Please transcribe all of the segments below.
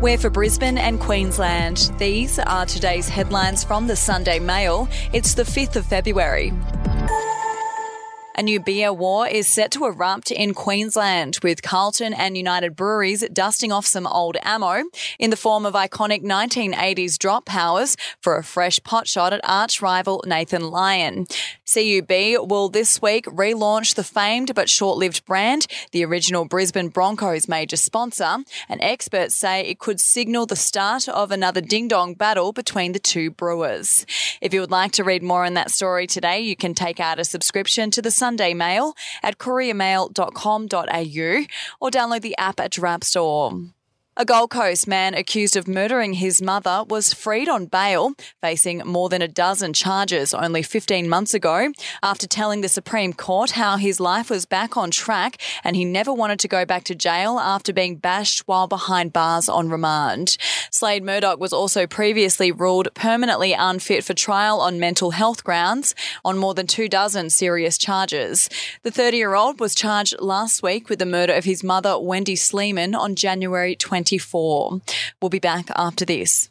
We're for Brisbane and Queensland. These are today's headlines from the Sunday Mail. It's the 5th of February. A new beer war is set to erupt in Queensland, with Carlton and United Breweries dusting off some old ammo in the form of iconic 1980s drop powers for a fresh potshot at arch rival Nathan Lyon. CUB will this week relaunch the famed but short lived brand, the original Brisbane Broncos major sponsor, and experts say it could signal the start of another ding dong battle between the two brewers. If you would like to read more on that story today, you can take out a subscription to the Sunday Mail at couriermail.com.au or download the app at your app store. A Gold Coast man accused of murdering his mother was freed on bail, facing more than a dozen charges only 15 months ago, after telling the Supreme Court how his life was back on track and he never wanted to go back to jail after being bashed while behind bars on remand. Slade Murdoch was also previously ruled permanently unfit for trial on mental health grounds on more than two dozen serious charges. The 30 year old was charged last week with the murder of his mother, Wendy Sleeman, on January 20. 24. We'll be back after this.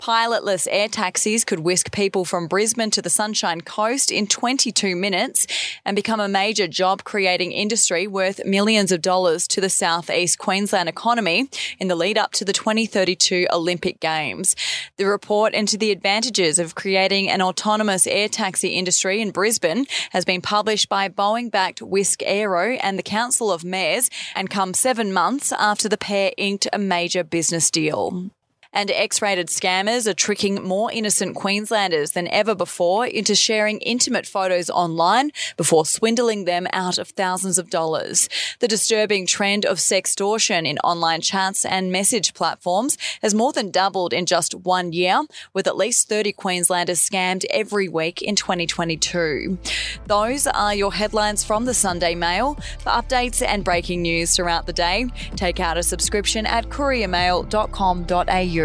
Pilotless air taxis could whisk people from Brisbane to the Sunshine Coast in 22 minutes and become a major job creating industry worth millions of dollars to the southeast Queensland economy in the lead up to the 2032 Olympic Games. The report into the advantages of creating an autonomous air taxi industry in Brisbane has been published by Boeing backed Wisk Aero and the Council of Mayors and comes seven months after the pair inked a major business deal. And X rated scammers are tricking more innocent Queenslanders than ever before into sharing intimate photos online before swindling them out of thousands of dollars. The disturbing trend of sextortion in online chats and message platforms has more than doubled in just one year, with at least 30 Queenslanders scammed every week in 2022. Those are your headlines from the Sunday Mail. For updates and breaking news throughout the day, take out a subscription at couriermail.com.au.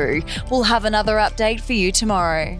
We'll have another update for you tomorrow.